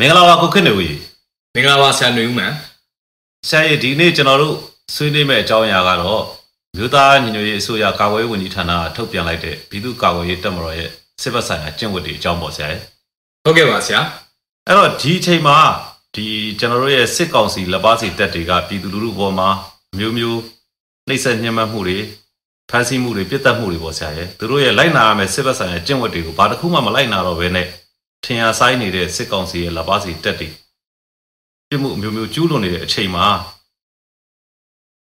မင်္ဂလာပါကိုခင်နေဦးကြီးမင်္ဂလာပါဆရာຫນွေဦးမန်ဆရာကြီးဒီနေ့ကျွန်တော်တို့ဆွေးနွေးမယ့်အကြောင်းအရာကတော့မြို့သားညီညွတ်ရေးအစိုးရကာကွယ်ရေးဝန်ကြီးဌာနကထုတ်ပြန်လိုက်တဲ့ပြည်သူ့ကာကွယ်ရေးတပ်မတော်ရဲ့စစ်ဘက်ဆိုင်ရာကျင့်ဝတ်တွေအကြောင်းပေါ့ဆရာကြီးဟုတ်ကဲ့ပါဆရာအဲ့တော့ဒီအချိန်မှာဒီကျွန်တော်တို့ရဲ့စစ်ကောင်စီလက်ပါစီတပ်တွေကပြည်သူလူထုပေါ်မှာအမျိုးမျိုးနှိပ်စက်ညှဉ်းပန်းမှုတွေဖမ်းဆီးမှုတွေပြစ်တက်မှုတွေပေါ့ဆရာကြီးသူတို့ရဲ့လိုက်နာရမယ့်စစ်ဘက်ဆိုင်ရာကျင့်ဝတ်တွေကိုဘာတစ်ခုမှမလိုက်နာတော့ဘဲနဲ့ ထင်ရှားဆိုင်နေတဲ့စစ်ကောင်စီရဲ့လက်ပါစီတပ်တွေပြစ်မှုအမျိုးမျိုးကျူးလွန်နေတဲ့အချိန်မှာ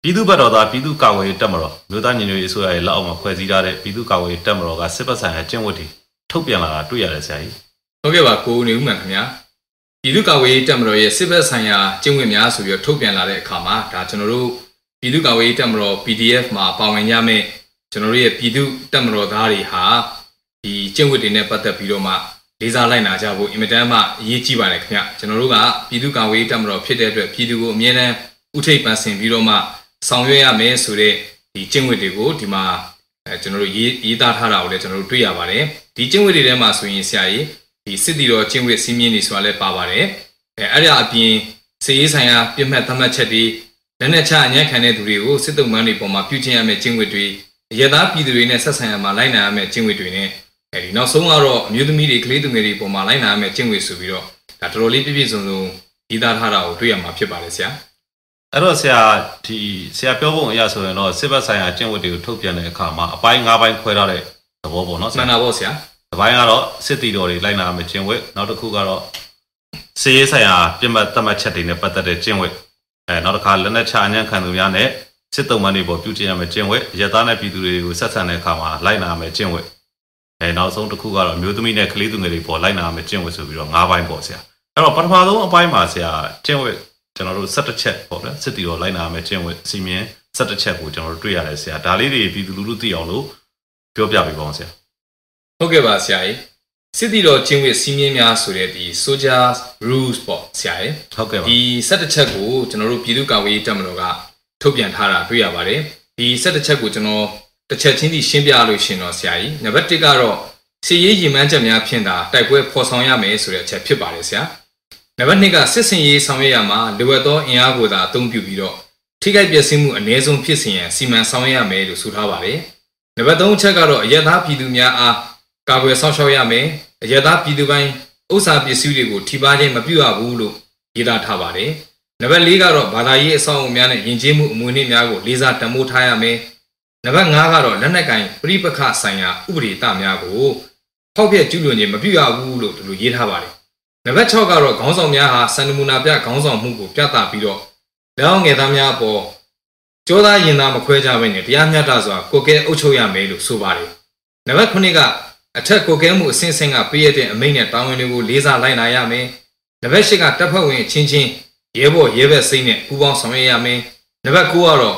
ပြည်သူ့ဘက်တော်သားပြည်သူ့ကာကွယ်ရေးတပ်မတော်မြို့သားညီညွတ်ရေးအစိုးရရဲ့လက်အောက်မှာဖွဲ့စည်းထားတဲ့ပြည်သူ့ကာကွယ်ရေးတပ်မတော်ကစစ်ဘက်ဆိုင်ရာကျင့်ဝတ်တွေထုတ်ပြန်လာတာတွေ့ရတယ်ဆရာကြီးဟုတ်ကဲ့ပါကိုຫນွေဦးမန်ခင်ဗျာပြည်သူ့ကာကွယ်ရေးတပ်မတော်ရဲ့စစ်ဘက်ဆိုင်ရာကျင့်ဝတ်များဆိုပြီးတော့ထုတ်ပြန်လာတဲ့အခါမှာဒါကျွန်တော်တို့ပြည်သူ့ကာကွယ်ရေးတပ်မတော် PDF မှာပါဝင်ကြမဲ့ကျွန်တော်တို့ရဲ့ပြည်သူ့တပ်မတော်သားတွေဟာဒီကျင့်ဝတ်တွေနဲ့ပတ်သက်ပြီးတော့မှ လေးစားလိုက်နာကြဖို့အင်မတန်မှအရေးကြီးပါတယ်ခင်ဗျကျွန်တော်တို့ကပြည်သူ့ကာကွယ်ရေးတပ်မတော်ဖြစ်တဲ့အတွက်ပြည်သူကိုအမြဲတမ်းဥထိပ်ပန်ဆင်ပြီးတော့မှဆောင်ရွက်ရမယ်ဆိုတဲ့ဒီကျင့်ဝတ်တွေကိုဒီမှာအဲကျွန်တော်တို့ရေးရေးသားထားတာကိုလည်းကျွန်တော်တို့တွေ့ရပါတယ်ဒီကျင့်ဝတ်တွေထဲမှာဆိုရင်ဆရာကြီးဒီစစ်တီတော်ကျင့်ဝတ်စီးမြင်နေဆိုတာလည်းပါပါတယ်အဲအဲ့ဒါအပြင်စေရေးဆိုင်ရာပြစ်မှတ်သတ်မှတ်ချက်တွေလက်နက်ချအညံ့ခံတဲ့သူတွေကိုစစ်တုံးမန်းတွေပေါ်မှာပြုကျင့်ရမယ့်ကျင့်ဝတ်တွေရသားပြည်သူတွေနဲ့ဆက်ဆံရမှာလိုက်နာရမယ့်ကျင့်ဝတ်တွေနဲ့ အဲဒီနောက်ဆုံးကတော့အမျိုးသမီးတွေကလေးသူငယ်တွေပေါ်မှာလိုက်နာရမယ့်ကျင့်ဝတ်ဆိုပြီးတော့ဒါတော်တော်လေးပြည့်ပြည့်စုံစုံရေးသားထားတာကိုတွေ့ရမှာဖြစ်ပါတယ်ဆရာအဲ့တော့ဆရာဒီဆရာပြောပုံအရဆိုရင်တော့စစ်ဘက်ဆိုင်ရာကျင့်ဝတ်တွေကိုထုတ်ပြန်တဲ့အခါမှာအပိုင်း၅ပိုင်းခွဲထားတဲ့သဘောပေါ့နော်ဆမှရာန်တာပေါ့ဆရာတစ်ပိုင်းကတော့စစ်တီတော်တွေလိုက်နာရမယ့်ကျင့်ဝတ်နောက်တစ်ခုကတော့စေရေးဆိုင်ရာပြစ်မှတ်သတ်မှတ်ချက်တွေနဲ့ပတ်သက်တဲ့ကျင့်ဝတ်အဲနောက်တစ်ခါလက်နက်ချအညံ့ခံသူများနဲ့စစ်တုံးမန်းတွေပေါ်ပြုကျင့်ရမယ့်ကျင့်ဝတ်ရသားနဲ့ပြည်သူတွေကိုဆက်ဆံတဲ့အခါမှာလိုက်နာရမယ့်ကျင့်ဝတ် အဲနောက်ဆုံးတစ်ခုကတော့အမျိုးသမီးနဲ့ကလေးသူငယ်တွေပေါ်လိုက်နာရမယ့်ကျင့်ဝတ်ဆိုပြီးတော့၅ပိုင်းပေါ့ဆရာအဲ့တော့ပထမဆုံးအပိုင်းမှာဆရာကျင့်ဝတ်ကျွန်တော်တို့17ချက်ပေါ့ဗျာစစ်တီတော်လိုက်နာရမယ့်ကျင့်ဝတ်အစီအမင်း17ချက်ကိုကျွန်တော်တို့တွေ့ရတယ်ဆရာဒါလေးတွေပြည်သူလူထုသိအောင်လို့ပြောပြပေးပါအောင်ဆရာဟုတ်ကဲ့ပါဆရာကြီးစစ်တီတော်ကျင့်ဝတ်စီးမြင်များဆိုတဲ့ဒီ soldier rules ပေါ့ဆရာကြီးဟုတ်ကဲ့ပါဒီ17ချက်ကိုကျွန်တော်တို့ပြည်သူ့ကာကွယ်ရေးတပ်မတော်ကထုတ်ပြန်ထားတာတွေ့ရပါတယ်ဒီ17ချက်ကိုကျွန်တော် တစ်ချက်ချင်းစီရှင်းပြလို့ရှင်တော့ဆရာကြီးနံပါတ်1ကတော့စီရေးရည်မှန်းချက်များဖြင့်သာတိုက်ပွဲဖော်ဆောင်ရမယ်ဆိုတဲ့အချက်ဖြစ်ပါတယ်ဆရာနံပါတ်2ကစစ်စင်ရေးဆောင်ရွက်ရမှာလိုအပ်သောအင်အားကိုသာအသုံးပြုပြီးတော့ထိခိုက်ပျက်စီးမှုအ ਨੇ ဆုံးဖြစ်စေရန်စီမံဆောင်ရွက်ရမယ်လို့ဆိုထားပါတယ်နံပါတ်3ချက်ကတော့အယက်သားပြည်သူများအားကာကွယ်ဆောင်ရှောက်ရမယ်အယက်သားပြည်သူပိုင်းဥစ္စာပစ္စည်းတွေကိုထိပါခြင်းမပြုရဘူးလို့ရေးသားထားပါတယ်နံပါတ်၄ကတော့ဘာသာရေးအဆောက်အအုံများနဲ့ယဉ်ကျေးမှုအမွေအနှစ်များကိုလေးစားတံမိုးထားရမယ်။ နံပါတ်၅ကတော့လက်နက်ကင်ပြိပခဆိုင်ရာဥပဒေတများကိုဖောက်ဖျက်ကျူးလွန်ခြင်းမပြုရဘူးလို့ဒီလိုရေးထားပါတယ်။နံပါတ်၆ကတော့ခေါင်းဆောင်များဟာစံနမူနာပြခေါင်းဆောင်မှုကိုပြသပြီးတော့လက်အောင်ငယ်သားများအပေါ်ကြောသားရင်သားမခွဲကြဘဲနဲ့တရားမျှတစွာကိုယ်ကဲအုပ်ချုပ်ရမယ်လို့ဆိုပါတယ်။နံပါတ်9ကအထက်ကိုယ်ကဲမှုအစဉ်အဆင့်ကပေးရတဲ့အမိန့်နဲ့တာဝန်တွေကိုလေးစားလိုက်နာရမယ်။နံပါတ်10ကတပ်ဖွဲ့ဝင်အချင်းချင်းရဲဘော်ရဲဘက်စိတ်နဲ့ပူးပေါင်းဆောင်ရွက်ရမယ်။နံပါတ်9ကတော့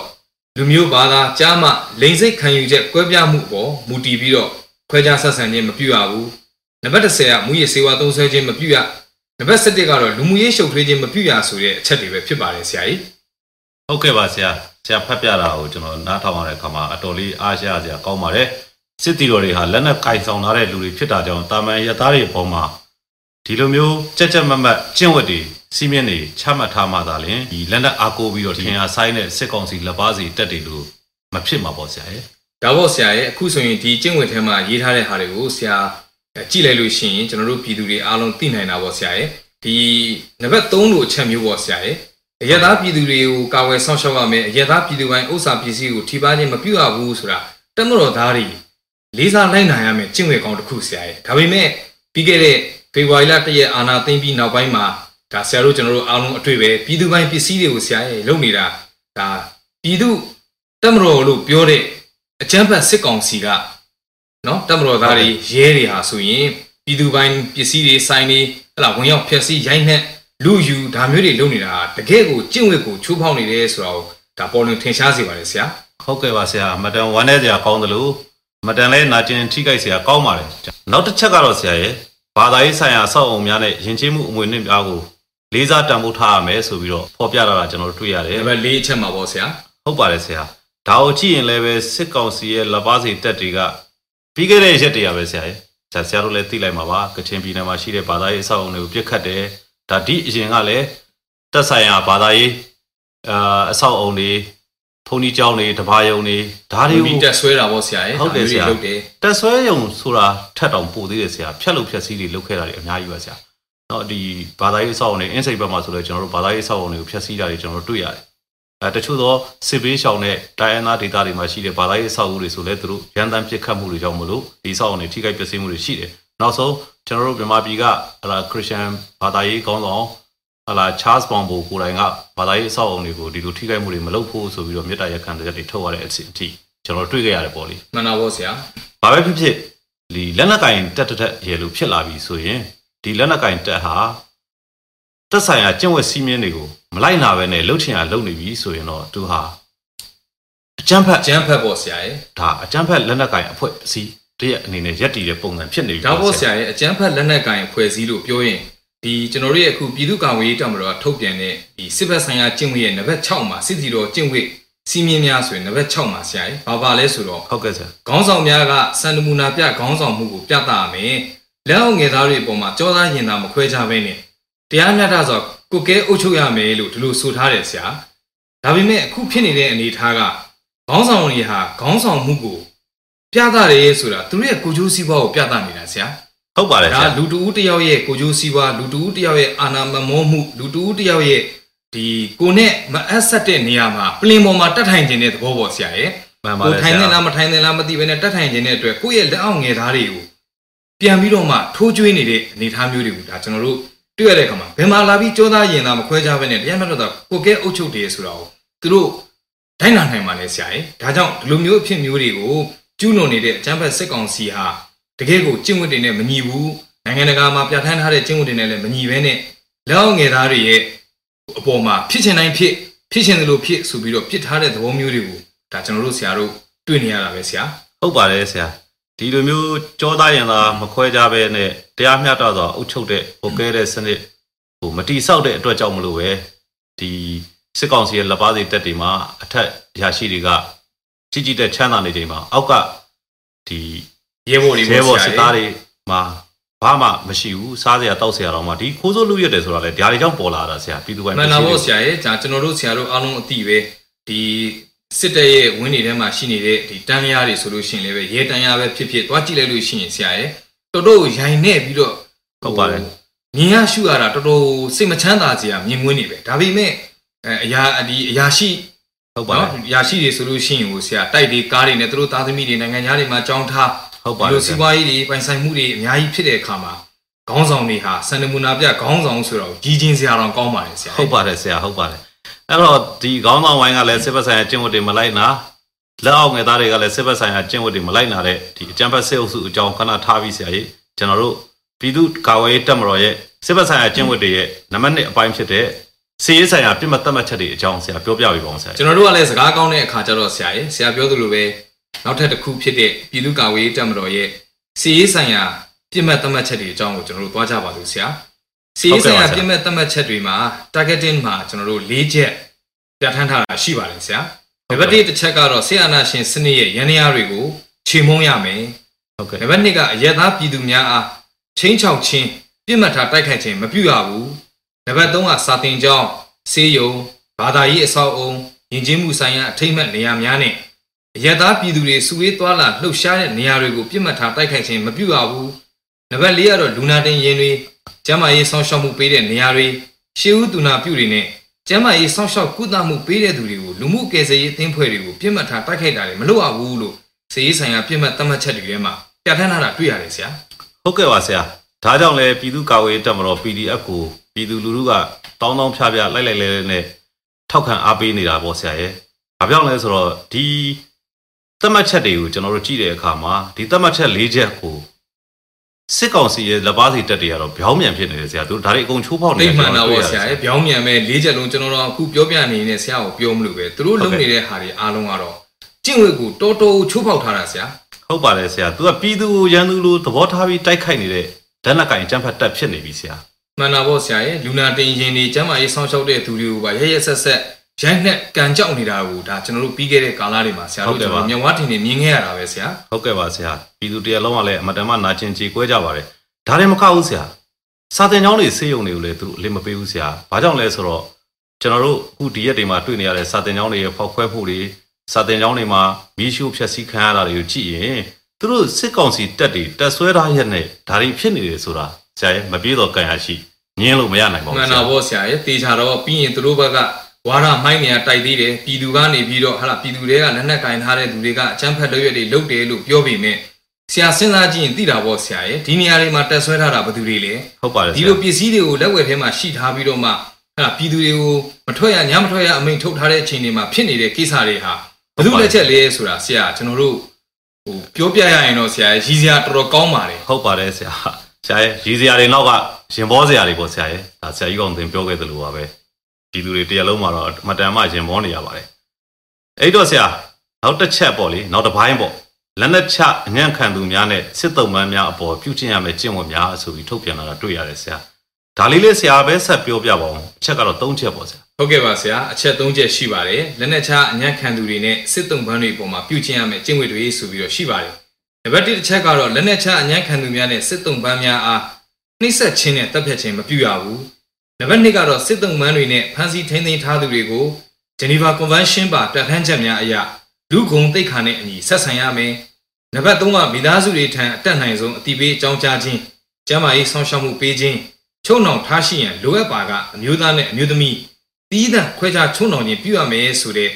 လူမျိုးဘာသာကြားမှလိန်စိတ်ခံယူချက်ကွဲပြားမှုအပေါ်မူတည်ပြီးတော့ခွဲခြားဆက်ဆံခြင်းမပြုရဘူး။နံပါတ်10ကမူရည်စေဝါသုံးဆွဲခြင်းမပြုရ။နံပါတ်17ကတော့လူမှုရေးရှုပ်ထွေးခြင်းမပြုရဆိုတဲ့အချက်တွေပဲဖြစ်ပါတယ်ဆရာကြီးဟုတ်ကဲ့ပါဆရာဆရာဖတ်ပြတာကိုကျွန်တော်နားထောင်ရတဲ့အခါမှာအတော်လေးအားရစရာကောင်းပါတယ်စစ်တီတော်တွေဟာလက်နက်ကင်ဆောင်ထားတဲ့လူတွေဖြစ်တာကြောင့်တာမန်ရသားတွေအပေါ်မှာ ဒီလိုမျိုးကြက်ကြက်မတ်မတ်ကျင့်ဝတ်တွေစီးမြင့်တွေချမှတ်ထားမှသာလျှင်ဒီလက်နက်အားကိုးပြီးတော့ထင်အားဆိုင်တဲ့စစ်ကောင်စီလက်ပါစီတက်တွေလို့မဖြစ်မှာပေါ့ဆရာရဲ့။ဒါပေါ့ဆရာရဲ့အခုဆိုရင်ဒီကျင့်ဝင်ထဲမှာရေးထားတဲ့ဟာတွေကိုဆရာကြည့်လိုက်လို့ရှိရင်ကျွန်တော်တို့ပြည်သူတွေအားလုံးသိနိုင်တာပေါ့ဆရာရဲ့ဒီနံပါတ်3လို့အချက်မျိုးပေါ့ဆရာရဲ့အယက်သားပြည်သူတွေကိုကာဝယ်ဆောင်ရှောက်ရမယ်အယက်သားပြည်သူပိုင်းဥစ္စာပစ္စည်းကိုထိပါခြင်းမပြုရဘူးဆိုတာတက်မတော်သားတွေလေးစားလိုက်နိုင်ရမယ်ကျင့်ဝတ်ကောင်းတစ်ခုဆရာရဲ့ဒါပေမဲ့ပြီးခဲ့တဲ့ ဖေဖော်ဝါရီလ1ရက်အာဏာသိမ်းပြီးနောက်ပိုင်းမှာဒါဆရာတို့ကျွန်တော်တို့အားလုံးအတွေ့ပဲပြည်သူပိုင်းပစ္စည်းတွေကိုဆရာရဲ့လုပ်နေတာဒါပြည်သူတက်မတော်လို့ပြောတဲ့အကြမ်းဖက်စစ်ကောင်စီကနော်တက်မတော်သားတွေရဲတွေဟာဆိုရင်ပြည်သူပိုင်းပစ္စည်းတွေဆိုင်တွေဟလာဝင်ရောက်ဖျက်ဆီးရိုက်နှက်လူယူဒါမျိုးတွေလုပ်နေတာတကယ်ကိုကျင့်ဝတ်ကိုချိုးဖောက်နေတယ်ဆိုတော့ဒါပေါ်လွင်ထင်ရှားစေပါတယ်ဆရာဟုတ်ကဲ့ပါဆရာမတန်ဝမ်းနေစရာကောင်းတယ်လို့မတန်လဲနာကျင်ထိခိုက်စရာကောင်းပါတယ်နောက်တစ်ချက်ကတော့ဆရာရဲ့ ဘာသာရေးဆိုင်ရာအဆောက်အအုံများနဲ့ယဉ်ကျေးမှုအမွေအနှစ်များကိုလေးစားတန်ဖိုးထားရမယ်ဆိုပြီးတော့ဖော်ပြလာတာကျွန်တော်တို့တွေ့ရတယ်နံပါတ်၄အချက်မှာပေါ့ဆရာဟုတ်ပါတယ်ဆရာဒါကိုကြည့်ရင်လည်းပဲစစ်ကောင်စီရဲ့လက်ပါစီတက်တွေကပြီးခဲ့တဲ့ရက်တည်းရပဲဆရာရဲ့ဆရာဆရာတို့လည်းသိလိုက်မှာပါကချင်ပြည်နယ်မှာရှိတဲ့ဘာသာရေးအဆောက်အအုံတွေကိုပြစ်ခတ်တယ်ဒါဒီအရင်ကလည်းတက်ဆိုင်ရာဘာသာရေးအာအဆောက်အုံတွေ ဘုံကြီးကြောင်းတွေတဘာယုံတွေဒါတွေကိုမီတက်ဆွဲတာပေါ့ဆရာရဲ့ဟုတ်တယ်ဆရာတက်ဆွဲယုံဆိုတာထက်တောင်ပိုသေးတယ်ဆရာဖြတ်လို့ဖြတ်စည်းတွေလုပ်ခဲ့တာတွေအများကြီးပါဆရာနော်ဒီဘာသာရေးအဆောက်အုံတွေအင်းစိတ်ဘက်မှာဆိုတော့ကျွန်တော်တို့ဘာသာရေးအဆောက်အုံတွေကိုဖြတ်စည်းတာတွေကျွန်တော်တို့တွေ့ရတယ်အဲတချို့သောစစ်ပေးရှောင်တဲ့တိုင်းအနာဒေသတွေမှာရှိတဲ့ဘာသာရေးအဆောက်အုံတွေဆိုလဲသူတို့ရန်တမ်းပစ်ခတ်မှုတွေကြောင့်မလို့ဒီအဆောက်အုံတွေထိခိုက်ပျက်စီးမှုတွေရှိတယ်နောက်ဆုံးကျွန်တော်တို့မြန်မာပြည်ကအဲခရစ်ယာန်ဘာသာရေးခေါင်းဆောင် ဟလာချားစ်ဘောင်ဘူကိုယ်တိုင်ကဘာသာရေးအဆောက်အုံတွေကိုဒီလိုထိခိုက်မှုတွေမလုပ်ဖို့ဆိုပြီးတော့မြေတားရက်ခံတဲ့ချက်တွေထုတ်ရတဲ့အစီအထိကျွန်တော်တို့တွေ့ခဲ့ရတယ်ပေါ့လေမှန်တာပေါ့ဆရာဘာပဲဖြစ်ဖြစ်ဒီလက်နက်ကင်တက်တက်တက်ရေလို့ဖြစ်လာပြီဆိုရင်ဒီလက်နက်ကင်တက်ဟာတက်ဆိုင်ရာကျင့်ဝတ်စည်းမျဉ်းတွေကိုမလိုက်နာပဲနဲ့လှုပ်ချင်ရလှုပ်နေပြီဆိုရင်တော့သူဟာအကြမ်းဖက်ကျန်းဖက်ပေါ့ဆရာရဲ့ဒါအကြမ်းဖက်လက်နက်ကင်အဖွဲ့အစည်းတရက်အနေနဲ့ရက်တည်တဲ့ပုံစံဖြစ်နေပြီဒါပေါ့ဆရာရဲ့အကျန်းဖက်လက်နက်ကင်ဖွဲ့စည်းလို့ပြောရင် ဒီကျွန်တော်တို့ရဲ့အခုပြည်သူ့ကာကွယ်ရေးတပ်မတော်ကထုတ်ပြန်တဲ့ဒီစစ်ဘက်ဆိုင်ရာကျင့်ဝတ်ရဲ့နံပါတ်6မှာစစ်တီတော်ကျင့်ဝတ်စီမင်းများဆိုရင်နံပါတ်6မှာဆရာရဲ့ဘာပါလဲဆိုတော့ဟုတ်ကဲ့ဆရာခေါင်းဆောင်များကစံနမူနာပြခေါင်းဆောင်မှုကိုပြသရမယ်လက်အောင်ငယ်သားတွေအပေါ်မှာကြောသားရင်သားမခွဲခြားဘဲနဲ့တရားမျှတစွာကိုကဲအုပ်ချုပ်ရမယ်လို့ဒီလိုဆိုထားတယ်ဆရာဒါပေမဲ့အခုဖြစ်နေတဲ့အနေအထားကခေါင်းဆောင်တွေဟာခေါင်းဆောင်မှုကိုပြသတယ်ဆိုတာသူတို့ရဲ့ကိုယ်ကျိုးစီးပွားကိုပြသနေတာဆရာ ဟုတ်ပါတယ်ဆဒါရာလူတူဦးတစ်ယောက်ရဲ့ကိုယ်ကျိုးစီးပွားလူတူဦးတစ်ယောက်ရဲ့အာဏာမမောမှုလူတူဦးတစ်ယောက်ရဲ့ဒီကိုနဲ့မအပ်ဆက်တဲ့နေရာမှာပလင်ပေါ်မှာတက်ထိုင်ခြင်းတဲ့သဘောပေါ့ဆရာရဲ့မှန်ပါကိုလေဆထိုင်နေရာလားမထိုင်နေလားမသိဘဲနဲ့တက်ထိုင်ခြင်းတဲ့အတွက်ကိုယ့်ရဲ့လက်အောက်ငယ်သားတွေကိုပြန်ပြီးတော့မှထိုးကျွေးနေတဲ့အနေအထားမျိုးတွေကိုဒါကျွန်တော်တို့တွေ့ရတဲ့အခါမှာဘယ်မှာလာပြီးကြောသားရင်သားမခွဲခြားဘဲနဲ့တရားမျှတတော့ကိုကဲအုပ်ချုပ်တယ်ဆိုတာကိုသူတို့ဒိုင်းနာနိုင်ပါလေဆရာရဲ့ဒါကြောင့်ဒီလိုမျိုးအဖြစ်မျိုးတွေကိုကျူးလွန်နေတဲ့အချမ်းဖက်စစ်ကောင်စီဟာ တကယ်ကိုကျင့်ဝတ်တွေနဲ့မညီဘူးနိုင်ငံတကာမှာပြဋ္ဌာန်းထားတဲ့ကျင့်ဝတ်တွေနဲ့လည်းမညီဘဲနဲ့လက်အောက်ငယ်သားတွေရဲ့အပေါ်မှာဖြစ်ချင်တိုင်းဖြစ်ဖြစ်ချင်တယ်လို့ဖြစ်ဆိုပြီးတော့ပြစ်ထားတဲ့သဘောမျိုးတွေကိုဒါကျွန်တော်တို့ဆရာတို့တွေ့နေရတာပဲဆရာဟုတ်ပါတယ်ဆရာဒီလိုမျိုးကြောသားရင်သာမခွဲကြဘဲနဲ့တရားမျှတစွာအုပ်ချုပ်တဲ့ဟိုကဲတဲ့စနစ်ဟိုမတိဆောက်တဲ့အတွက်ကြောင့်မလို့ပဲဒီစစ်ကောင်စီရဲ့လက်ပါစီတက်တွေမှာအထက်ရရှိတွေကကြီးကြီးတဲ့ချမ်းသာနေချိန်မှာအောက်ကဒီ ရဲဘော်တွေရဲဘော်ဆစစ်ရာသားတွေမှာဘာမှမရှိဘူးစားစရာတောက်စရာတော့မှဒီခိုးစိုးလူရက်တယ်ဆိုတာလေဒါတွေကြောင့်ပေါ်လာတာဆရာပြည်သူပိုင်းမှန်တာပေါ့ဆရာရဲ့ဒါကျွန်တော်တို့ဆရာတို့အားလုံးအသိပဲဒီစစ်တပ်ရဲ့ဝင်းတွေထဲမှာရှိနေတဲ့ဒီတန်းရတွေဆိုလို့ရှိရင်လည်းပဲရဲတန်းရပဲဖြစ်ဖြစ်သွားကြည့်လိုက်လို့ရှိရင်ဆရာရဲ့တော်တော်ရိုင်နေပြီးတော့ဟုတ်ပါတယ်မြင်ရရှုရတာတော်တော်စိတ်မချမ်းသာစရာမြင်ကွင်းနေပဲဒါပေမဲ့အဲအရာဒီအရာရှိဟုတ်ပါတနော်ယ်အရာရှိတွေဆိုလို့ရှိရင်ကိုဆရာတိုက်တွေကားတွေနဲ့သူတို့သားသမီးတွေနိုင်ငံသားတွေမှာကြောင်းထား ဟုတ်ပါဒီတလိုယ်ဆစီးရာပွားရေးတွေပိုင်ဆိုင်မှုတွေအများကြီးဖြစ်တဲ့အခါမှာခေါင်းဆောင်တွေဟာစံနမူနာပြခေါင်းဆောင်ဆိုတော့ကြီးချင်းစရာတော့ကောင်းပါတယ်ဆရာဟုတ်ပါတယ်ဆရာဟုတ်ပါတယ်အဲ့တော့ဒီခေါင်းဆောင်ဝိုင်းကလည်းစစ်ဘက်ဆိုင်ရာကျင့်ဝတ်တွေမလိုက်နာလက်အောက်ငယ်သားတွေကလည်းစစ်ဘက်ဆိုင်ရာကျင့်ဝတ်တွေမလိုက်နာတဲ့ဒီအကြံဖက်စစ်အုပ်စုအကြောင်းခဏထားပြီးဆရာကြီးကျွန်တော်တို့ပြည်သူ့ကာကွယ်ရေးတပ်မတော်ရဲ့စစ်ဘက်ဆိုင်ရာကျင့်ဝတ်တွေရဲ့နံပါတ်1အပိုင်းဖြစ်တဲ့စီရေးဆိုင်ရာပြစ်မှတ်သတ်မှတ်ချက်တွေအကြောင်းဆရာပြောပြပေးပါဦးဆရာကျွန်တော်တို့ကလည်းစကားကောင်းတဲ့အခါကျတော့ဆရာရေဆရာပြောသလိုပဲ နောက်ထပ်တစ်ခုဖြစ်တဲ့ပြည်သူ့ကာကွယ်ရေးတပ်မတော်ရဲ့စီရေးဆိုင်ရာပြစ်မှတ်သတ်မှတ်ချက်တွေအကြောင်းကိုကျွန်တော်တို့သွားကြပါလို့ဆရာစီရေးဆိုင်ရာပြစ်မှတ်သတ်မှတ်ချက်တွေမှာ targeting မှာကျွန်တော်တို့၄ချက်ပြဋ္ဌာန်းထားတာရှိပါတယ်ဆရာနံပါတ်၁တစ်ချက်ကတော့ဆေးအာနာရှင်စနစ်ရဲ့ရန်ရာတွေကိုခြေမုံရမယ်ဟုတ်ကဲ့နံပါတ်2ကအယက်သားပြည်သူများအားချင်းချောက်ချင်းပြစ်မှတ်ထားတိုက်ခိုက်ခြင်းမပြုရဘူးနံပါတ်3ကစာတင်ကျောင်းဆေးရုံဘာသာရေးအဆောက်အုံယဉ်ကျေးမှုဆိုင်ရာအထိမ့်မှတ်နေရာများနဲ့ အယက်သားပြည်သူတွေစုဝေးသွားလာလှုပ်ရှားတဲ့နေရာတွေကိုပြစ်မှတ်ထားတိုက်ခိုက်ခြင်းမပြုရဘူးနံပါတ်4ကတော့လူနာတင်ရင်တွေကျန်းမာရေးစောင့်ရှောက်မှုပေးတဲ့နေရာတွေရှေးဦးသူနာပြုတွေနဲ့ကျန်းမာရေးစောင့်ရှောက်ကုသမှုပေးတဲ့သူတွေကိုလူမှုကယ်ဆယ်ရေးအသင်းဖွဲ့တွေကိုပြစ်မှတ်ထားတိုက်ခိုက်တာတွေမလုပ်ရဘူးလို့စေရေးဆိုင်ရာပြစ်မှတ်သတ်မှတ်ချက်တွေထဲမှာပြဋ္ဌာန်းထားတာတွေ့ရတယ်ဆရာဟုတ်ကဲ့ပါဆရာဒါကြောင့်လည်းပြည်သူ့ကာကွယ်ရေးတပ်မတော် PDF ကိုပြည်သူလူထုကတောင်းတောင်းဖြားဖြားလိုက်လိုက်လဲလဲနဲ့ထောက်ခံအားပေးနေတာပေါ့ဆရာရဲ့။ဘာပြောင်းလဲဆိုတော့ဒီ သတ်မှတ်ချက်တွေကိုကျွန်တော်တို့ကြည့်တဲ့အခါမှာဒီသတ်မှတ်ချက်၄ချက်ကိုစစ်ကောင်စီရဲ့လက်ပါစီတက်တွေကတော့ဗျောင်းမြန်ဖြစ်နေတယ်ဆရာတို့ဒါတွေအကုန်ချိုးဖောက်နေလိတယ်မ့်မှန်တာပေါ့ဆကျွန်ရာတော်ရဲ့ပြောင်းမြန်မဲ့လေးချက်လုံးကျွန်တော်တို့အခုပြောပြနေနေတဲ့ဆရာကိုပြောမလို့ပဲသူတို့လုပ်နေတဲ့ဟာတွေအားလုံးကတော့ကျင့်ဝတ်ကိုတော်တော်ချိုးဖောက်ထားတာဆရာဟုတ်ပါတယ်ဆရာ။ तू ကပြည်သူကိုရန်သူလိုသဘောထားပြီးတိုက်ခိုက်နေတဲ့ဒဏ္ဍကင်အကြမ်းဖက်တက်ဖြစ်နေပြီဆရာမှန်တာပေါ့ဆရာရဲ့လူနာတင်ရင်တွေကျမ်းမာရေးစောင့်ရှောက်တဲ့သူတွေကိုပါရရဆက်ဆက် ရိုက်နှက်ကန်ကြောက်နေတာကိုဒါကျွန်တော်တို့ပြီးခဲ့တဲ့ကာလတွေမှာဆရာတို့ကျွန်တော်မြင်ဝါထင်နေမြင်ခဲ့ရတာပဲဆရာ။ဟုတ်ကဲ့ပါဆရာ။ပြည်သူတရားလုံးကလည်းအမတန်မှနာကျင်ကြေကွဲကြပါတယ်။ဒါလည်းမကဘူးဆရာ။စာတင်ကျောင်းတွေစေယုံတွေကိုလည်းသူတို့အလင်းမပေးဘူးဆရာဘာကြောင့်လဲဆိုတော့ကျွန်တော်တို့အခုဒီရက်တွေမှာတွေ့နေရတဲ့စာတင်ကျောင်းတွေရဲ့ဖောက်ခွဲမှုတွေစာတင်ကျောင်းတွေမှာမီးရှို့ဖျက်ဆီးခံရတာတွေကိုကြည့်ရင်သူတို့စစ်ကောင်စီတက်တွေတက်ဆွဲထားရက်နဲ့ဒါတွေဖြစ်နေတယ်ဆိုတာဆရာရဲ့မပြေတော့ကံရရှိငင်းလို့မရနိုင်ပါမှဘူးန်ဆတာရာပေါ့ဆရာရဲ့တေချာတော့ပြီးရင်သူတို့ဘက်က ဝါရမိုင်းနေရတိုက်သေးတယ်ပြည်သူကနေပြီးတော့ဟာလာပြည်သူတွေကလက်နက်ကင်ထားတဲ့သူတွေကအချမ်းဖက်လုပ်ရက်တွေလုပ်တယ်လို့ပြောပေမဲ့ဆရာစဉ်းစားကြည့်ရင်သိတာပေါ့ဆရာရဲ့ဒီနေရာတွေမှာတက်ဆွဲထားတာဘယ်သူတွေလဲဟုတ်ပါတယ်ဆဒီရာလိုပစ္စည်းတွေကိုလက်ဝယ်ထဲမှာရှိထားပြီးတော့မှဟာလာပြည်သူတွေကိုမထွက်ရညမထွက်ရအမိန့်ထုတ်ထားတဲ့အချိန်တွေမှာဖြစ်နေတဲ့ကိစ္စတွေဟာဘယ်သူလက်ချက်လဲဆိုတာဆရာကျွန်တော်တို့ဟိုပြောပြရရင်တော့ဆရာရည်စရာတော်တော်ကောင်းပါတယ်ဟုတ်ပါတယ်ဆရာဆရာရဲ့ရည်စရာတွေနောက်ကရင်ဘောစရာတွေပေါ့ဆရာရဲ့ဒါဆရာကြီးကောင်သင်ပြောခဲ့သလိုပါပဲ ဒီလူတွေတရားလုံးမှာတော့အမတန်မှရင်ဘောနေရပါတယ်အဲ့တော့ဆရာနောက်တစ်ချက်ပေါ့လေနောက်တစ်ပိုင်းပေါ့လက်နက်ချအညံ့ခံသူများနဲ့စစ်တုံးမန်းများအပေါ်ပြုကျင့်ရမယ့်ကျင့်ဝတ်များဆိုပြီးထုတ်ပြန်လာတာတွေ့ရတယ်ဆရာဒါလေးလေးဆရာပဲဆက်ပြောပြပါဦးအချက်ကတော့၃ချက်ပေါ့ဆရာဟုတ်ကဲ့ပါဆရာအချက်၃ချက်ရှိပါတယ်လက်နက်ချအညံ့ခံသူတွေနဲ့စစ်တုံးပန်းတွေပေါ်မှာပြုကျင့်ရမယ့်ကျင့်ဝတ်တွေဆိုပြီးတော့ရှိပါတယ်နံပါတ်၁တစ်ချက်ကတော့လက်နက်ချအညံ့ခံသူများနဲ့စစ်တုံးပန်းများအားနှိမ့်ဆက်ခြင်းနဲ့တပ်ဖြတ်ခြင်းမပြုရဘူး နံပါတ်2ကတော့စစ်တုံးပန်းတွေနဲ့ဖမ်းဆီးထိန်းသိမ်းထားသူတွေကို Geneva Convention ပါပြဋ္ဌာန်းချက်များအရလူဂုံတိတ်ခါနဲ့အညီဆက်ဆံရမယ်နံပါတ်3ကမိသားစုတွေထံအတက်နိုင်ဆုံးအတိပေးအကြောင်းကြားခြင်းကျန်းမာရေးဆောင်ရှောက်မှုပေးခြင်းချုံနှောင်ထားရှိရန်လိုအပ်ပါကအမျိုးသားနဲ့အမျိုးသမီးတီးသန့်ခွဲခြားချုံနှောင်ခြင်းပြုရမယ်ဆိုတဲ့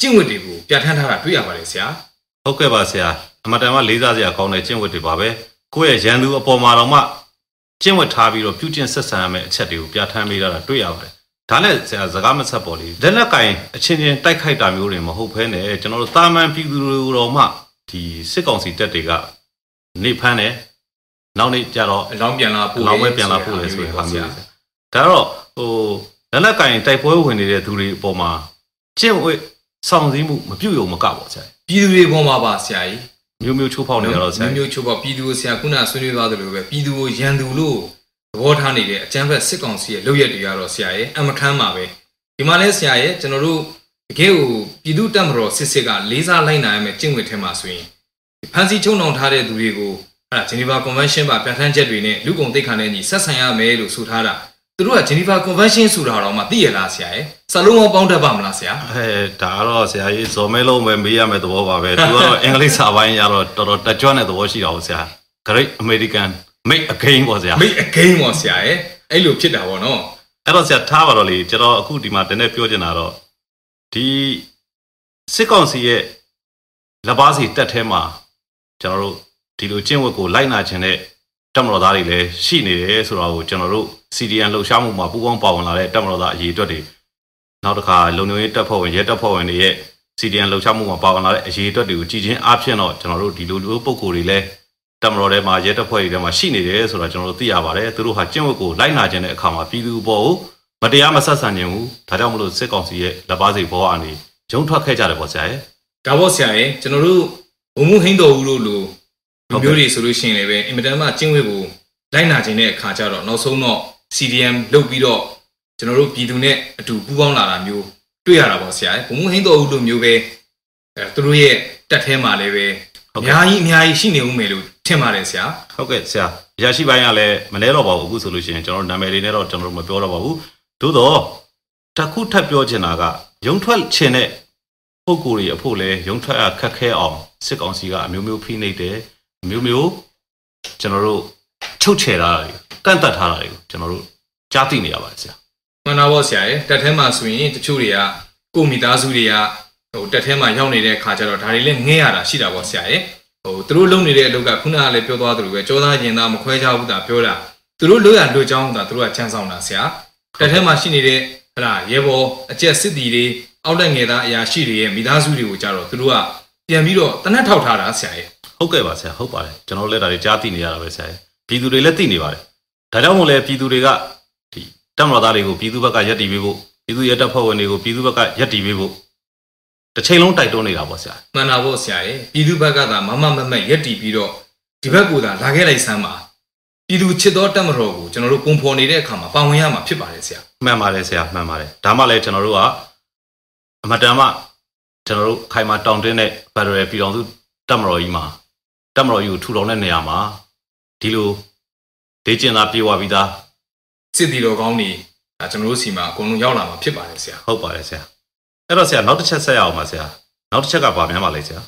ကျင့်ဝတ်တွေကိုပြဋ္ဌာန်းထားတာတွေ့ရပါတယ်ဆရာဟုတ်ကဲ့ပါဆရာအမတန်မှလေးစားစရာကောင်းတဲ့ကျင့်ဝတ်တွေပါပဲကိုယ့်ရဲ့ရန်သူအပေါ်မှာတော့မှ ကျင့်ဝတ်ထားပြီးတော့ပြုကျင့်ဆက်ဆံရမယ့်အချက်တွေကိုပြဋ္ဌာန်းပေးတာတွေ့ရပါတယ်ဒါနဲ့ဆရာစကားမဆက်ပေါ်လေလက်နက်ကင်အချင်းချင်းတိုက်ခိုက်တာမျိုးတွေမဟုတ်ဘဲနဲ့ကျွန်တော်တို့တာမန်ပြည်သူတွေတော်မှဒီစစ်ကောင်စီတပ်တွေကနေဖမ်းတယ်နောက်နေ့ကျတော့အလောင်းပြန်လာပို့လောက်ပဲပြန်လာပို့လေဆိုရင်ဟာမျိုးဆရာဒါတော့ဟိုလက်နက်ကင်တိုက်ပွဲဝင်နေတဲ့သူတွေအပေါ်မှာကျင့်ဝတ်ဆောင်စည်းမှုမပြုတ်ရုံမကပါဆရာပြည်သူတွေပေါ်မှာပါဆရာကြီး မျိုးမျိုးချိုးဖောက်နေကြတော့ဆရာမျိုးမျိုးချိုးပေါ့ပြည်သူကိုဆရာခုနဆွေးနွေးသွားသလိုပဲပြည်သူကိုရန်သူလို့သဘောထားနေတဲ့အကြမ်းဖက်စစ်ကောင်စီရဲ့လုပ်ရက်တွေကတော့ဆရာရဲ့အမခမ်းပါပဲဒီမှာလဲဆရာရဲ့ကျွန်တော်တို့တကယ်ကိုပြည်သူတပ်မတော်စစ်စစ်ကလေးစားလိုက်နိုင်ရမယ်ကျင့်ဝတ်ထဲမှာဆိုရင်ဖန်စီချုံနှောင်ထားတဲ့သူတွေကိုအဲ့ဒါ Geneva Convention ပါပြဋ္ဌာန်းချက်တွေနဲ့လူကုန်သိက္ခာနဲ့ညီဆက်ဆံရမယ်လို့ဆိုထားတာ သူတို့က Geneva Convention ဆိုတာတော့မှသိရလားဆရာရဲ့စလုံးဝပေါင်းတတ်ပါမလားဆရာအဲဒါကတော့ဆရာကြီးဇော်မဲလုံးပဲမေးရမယ့်သဘောပါပဲသူကတော့အင်္ဂလိပ်စာပိုင်းရတော့တော်တော်တက်ကြွတဲ့သဘောရှိတာပေါ့ဆရာ Great American Make Again ပေါ့ဆရာမိတ်အကိန်းပေါ့ဆရာရဲ့အဲ့လိုဖြစ်တာပေါ့နော်အဲ့တော့ဆရာထားပါတော့လေကျွန်တော်အခုဒီမှာတနေ့ပြောချင်တာတော့ဒီစစ်ကောင်စီရဲ့လက်ပါစီတက်ထဲမှာကျွန်တော်တို့ဒီလိုကျင့်ဝတ်ကိုလိုက်နာခြင်းတဲ့တက်မတော်သားတွေလည်းရှိနေတယ်ဆိုတော့ကိုကျွန်တော်တို့ CDN လှုပ်ရှားမှုမှာပူးပေါင်းပါဝင်လာတဲ့တက်မတော်သားအရေးအတွက်တွေနောက်တစ်ခါလုံခြုံရေးတပ်ဖွဲ့ဝင်ရဲတပ်ဖွဲ့ဝင်တွေရဲ့ CDN လှုပ်ရှားမှုမှာပါဝင်လာတဲ့အရေးအတွက်တွေကိုကြည်ချင်းအားဖြင့်တော့ကျွန်တော်တို့ဒီလိုလိုပုံကိုယ်တွေလည်းတက်မတော်ထဲမှာရဲတပ်ဖွဲ့တွေထဲမှာရှိနေတယ်ဆိုတော့ကျွန်တော်တို့သိရပါတယ်သူတို့ဟာကျင့်ဝတ်ကိုလိုက်နာခြင်းတဲ့အခါမှာပြည်သူဘောကိုမတရားမဆက်ဆံခြင်းဘူးဒါကြောင့်မလို့စစ်ကောင်စီရဲ့လက်ပါစီဘောအနေရုံထွက်ခဲ့ကြတယ်ပေါ့ဆရာရဲ့ဒါပေါ့ဆရာရဲ့ကျွန်တော်တို့ဘုံမှုဟင်းတော်ဦးလို့လို့လူမျိုးတွေဆိုလို့ရှိရင်လည်းပဲအင်မတန်မှကျင့်ဝတ်ကိုလိုက်နာခြင်းတဲ့အခါကျတော့နောက်ဆုံးတော့ CDM လုပ်ပြီးတော့ကျွန်တော်တို့ပြည်သူနဲ့အတူပူးပေါင်းလာတာမျိုးတွေ့ရတာပေါ့ဆရာရဲ့ဘုံမှုဟင်းတော်ဦးလို့မျိုးပဲအဲသူတို့ရဲ့တက်ထဲမှာလည်းပဲအများကြီးအများကြီးရှိနေဦးမယ်လို့ထင်ပါတယ်ဆရာဟုတ်ကဲ့ဆရာရရှိပိုင်းကလည်းမလဲတော့ပါဘူးအခုဆိုလို့ရှိရင်ကျွန်တော်တို့နာမည်တွေနဲ့တော့ကျွန်တော်တို့မပြောတော့ပါဘူးသို့တော့တစ်ခုထပ်ပြောချင်တာကရုံထွက်ခြင်းတဲ့ပုံကိုယ်တွေအဖို့လဲရုံထွက်ရခက်ခဲအောင်စစ်ကောင်စီကအမျိုးမျိုးဖိနှိပ်တယ်အမျိုးမျိုးကျွန်တော်တို့ချုပ်ချယ်တာတွေ ကန့်တတ်ထားတာတွေကိုကျွန်တော်တို့ကြားသိနေရပါတယ်ဆရာမှန်တာပေါ့ဆရာရဲ့တက်ထဲမှာဆိုရင်တချို့တွေကကိုယ့်မိသားစုတွေကဟိုတက်ထဲမှာရောက်နေတဲ့အခါကျတော့ဒါတွေလည်းငဲရတာရှိတာပေါ့ဆရာရဲ့ဟိုသူတို့လုံနေတဲ့အလုပ်ကခုနကလည်းပြောသွားသလိုပဲကြောသားရင်သားမခွဲခြားဘူးတာပြောတာသူတို့လွတ်ရလွတ်ကြောင်းတာသူတို့ကချမ်းဆောင်တာဆရာတက်ထဲမှာရှိနေတဲ့ဟလာရဲဘော်အကျက်စစ်တီတွေအောက်လက်ငယ်သားအရာရှိတွေရဲ့မိသားစုတွေကိုကြတော့သူတို့ကပြန်ပြီးတော့တနက်ထောက်ထားတာဆရာရဲ့ဟုတ်ကဲ့ပါဆရာဟုတ်ပါတယ်ကျွန်တော်တို့လည်းဒါတွေကြားသိနေရတာပဲဆရာပြည်သူတွေလည်းသိနေပါတယ် ဒါကြောင့်မို့လဲပြည်သူတွေကဒီတပ်မတော်သားတွေကိုပြည်သူဘက်ကယက်တီပေးဖို့ပြည်သူရဲတပ်ဖွဲ့ဝင်တွေကိုပြည်သူဘက်ကယက်တီပေးဖို့တစ်ချိန်လုံးတိုက်တွန်းနေတာပေါ့ဆရာမှန်တာပေါ့ဆရာရဲ့ပြည်သူဘက်ကသာမမမမရက်တီပြီးတော့ဒီဘက်ကိုသာလာခဲ့လိုက်စမ်းပါပြည်သူချစ်တော်တက်မတော်ကိုကျွန်တော်တို့ပုံဖော်နေတဲ့အခါမှာပါဝင်ရမှာဖြစ်ပါတယ်ဆရာမှန်ပါတယ်ဆရာမှန်ပါတယ်ဒါမှလည်းကျွန်တော်တို့ကအမတန်မှကျွန်တော်တို့ခိုင်မာတောင်းတင်းတဲ့ Federal ပြည်တော်စုတပ်မတော်ကြီးမှာတပ်မတော်ကြီးကိုထူထောင်တဲ့နေရာမှာဒီလို ဒေးကျင်သာပြေဝပြီးသားစစ်တီတော်ကောင်းတွေဒါကျွန်တော်တို့စီမှာအကုန်လုံးရောက်လာမှာဖြစ်ပါတယ်ဆရာဟုတ်ပါတယ်ဆရာအဲ့တော့ဆရာနောက်တစ်ချက်ဆက်ရအောင်ပါဆရာနောက်တစ်ချက်ကဘာများပါလဲဆရာ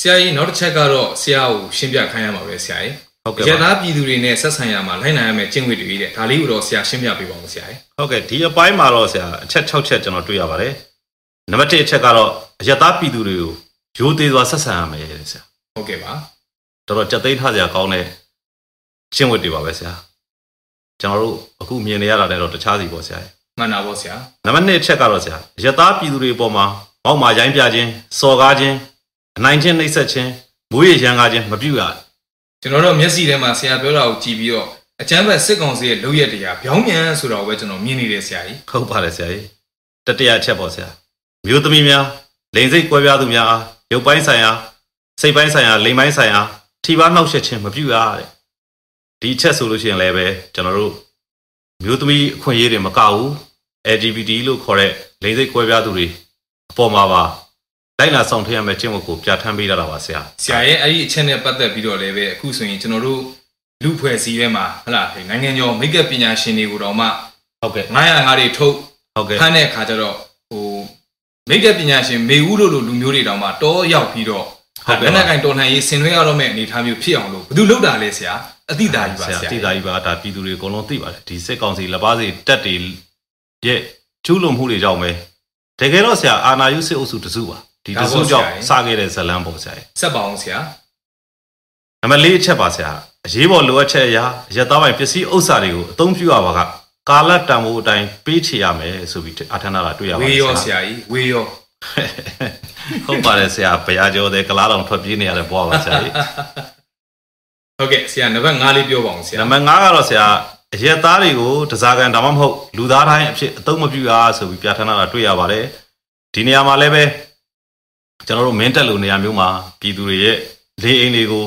ဆရာကြီးနောက်တစ်ချက်ကတော့ဆရာကိုရှင်းပြခိုင်းရမှာပဲဆရာကြီးဟုတ်ကဲ့ရပါသားပြည်သူတွေနဲ့ဆက်ဆံရမှာလိုက်နိုင်ရမယ်ကျင့်ဝတ်တွေတဲ့ဒါလေးကိုတော့ဆရာရှင်းပြပေးပါဦးဆရာကြီးဟုတ်ကဲ့ဒီအပိုင်းမှာတော့ဆရာအချက်6ချက်ကျွန်တော်တွေ့ရပါတယ်နံပါတ်1အချက်ကတော့အယက်သားပြည်သူတွေကိုရိုးသေးစွာဆက်ဆံရမယ်တဲ့ဆရာဟုတ်ကဲ့ပါတော်တော်ကြက်သိမ်းထားစရာကောင်းတဲ့ ကျင့်ဝတ်တွေပါပဲဆရာကျွန်တော်တို့အခုမြင်နေရတာလည်းတော့တခြားစီပေါ့ဆရာမှန်တာပေါ့ဆရာနံပါတ်2အချက်ကတော့ဆရာအယက်သားပြည်သူတွေအပေါ်မှာမောက်မာရိုင်းပြခြင်းစော်ကားခြင်းအနိုင်ခြင်းနှိပ်စက်ခြင်းမွေးရရန်ကားခြင်းမပြုရကျွန်တော်တို့မျက်စိထဲမှာဆရာပြောတာကိုကြည့်ပြီးတော့အကျမ်းဖက်စစ်ကောင်စီရဲ့လုပ်ရက်တရားဗျောင်းမြန်ဆိုတာကိုပဲကျွန်တော်မြင်နေတယ်ဆရာကြီးဟုတ်ပါတယ်ဆရာကြီးတတိယအချက်ပေါ့ဆရာမျိုးသမီးများလိန်စိတ်ကွဲပြားသူများအားရုပ်ပိုင်းဆိုင်ရာစိတ်ပိုင်းဆိုင်ရာလိန်ပိုင်းဆိုင်ရာထိပါနှောက်ယှက်ခြင်းမပြုရတဲ့ ဒီအချက်ဆိုလို့ရှိရင်လည်းပဲကျွန်တော်တို့မျိုးသမီးအခွင့်အရေးတွေမကဘူး LGBT လို့ခေါ်တဲ့လိန်စိတ်ကွဲပြားသူတွေအပေါ်မှာပါလိုက်လာဆောင်ထည့်ရမယ့်ကျင့်ဝတ်ကိုပြဋ္ဌာန်းပေးရတာပါဆရာဆရာရဲ့အဲ့ဒီအချက်နဲ့ပတ်သက်ပြီးတော့လည်းပဲအခုဆိုရင်ကျွန်တော်တို့လူဖွဲ့စည်းရဲမှာဟလာနိုင်ငံကျော်မိတ်ကပ်ပညာရှင်တွေကိုတော့မှဟုတ်ကဲ့900ငါးတွေထုတ်ဟုတ်ကဲ့ဖမ်းတဲ့အခါကျတော့ဟိုမိတ်ကပ်ပညာရှင်မေဦးတို့လိုလူမျိုးတွေတောင်မှတောရောက်ပြီးတော့ ဟုတ်ကဲ့လက်နက်ကင်တော်လှန်ရေးဆင်နွှဲရတော့မဲ့အနေအထားမျိုးဖြစ်အောင်လို့ဘယ်သူလုပ်တာလဲဆရာအတိတာကြီးပါဆဆရာရာတိတာကြီးပါဒါပြည်သူတွေအကုန်လုံးသိပါတယ်ဒီစစ်ကောင်စီလက်ပါစီတက်တွေရဲ့ကျူးလွန်မှုတွေကြောင့်ပဲတကယ်တော့ဆရာအာနာယုစစ်အုပ်စုတစုပါဒီတစုကြောင့်စခဲ့တဲ့ဇလန်းပေါ့ဆရာဆက်ပါအောင်ဆရာနံပါတ်၄အချက်ပါဆရာအရေးပေါ်လိုအပ်ချက်အရာအရက်သားပိုင်းပစ္စည်းဥစ္စာတွေကိုအသုံးပြုရပါကကာလတန်ဖိုးအတိုင်းပေးချေရမယ်ဆိုပြီးအထက်နာတာတွေ့ရပါတဝေယ်ရောဆဆရာရာကြီးဝေရော ဟုတ်ပါတယ်ဆရာဘုရားကျော်တဲ့ကလားတော်ထွက်ပြေးနေရတဲ့ဘွားပါဆရာကြီးဟုတ်ကဲ့ဆရာနံပါတ်5လေးပြောပါအောင်ဆရာနံပါတ်5ကတော့ဆရာအရက်သားတွေကိုတစားကန်ဒါမှမဟုတ်လူသားတိုင်းအဖြစ်အသုံးမပြုရဆိုပြီးပြဋ္ဌာန်းတာတွေ့ရပါတယ်ဒီနေရာမှာလည်းပဲကျွန်တော်တို့မင်းတက်လူနေရာမျိုးမှာပြည်သူတွေရဲ့လေအိမ်တွေကို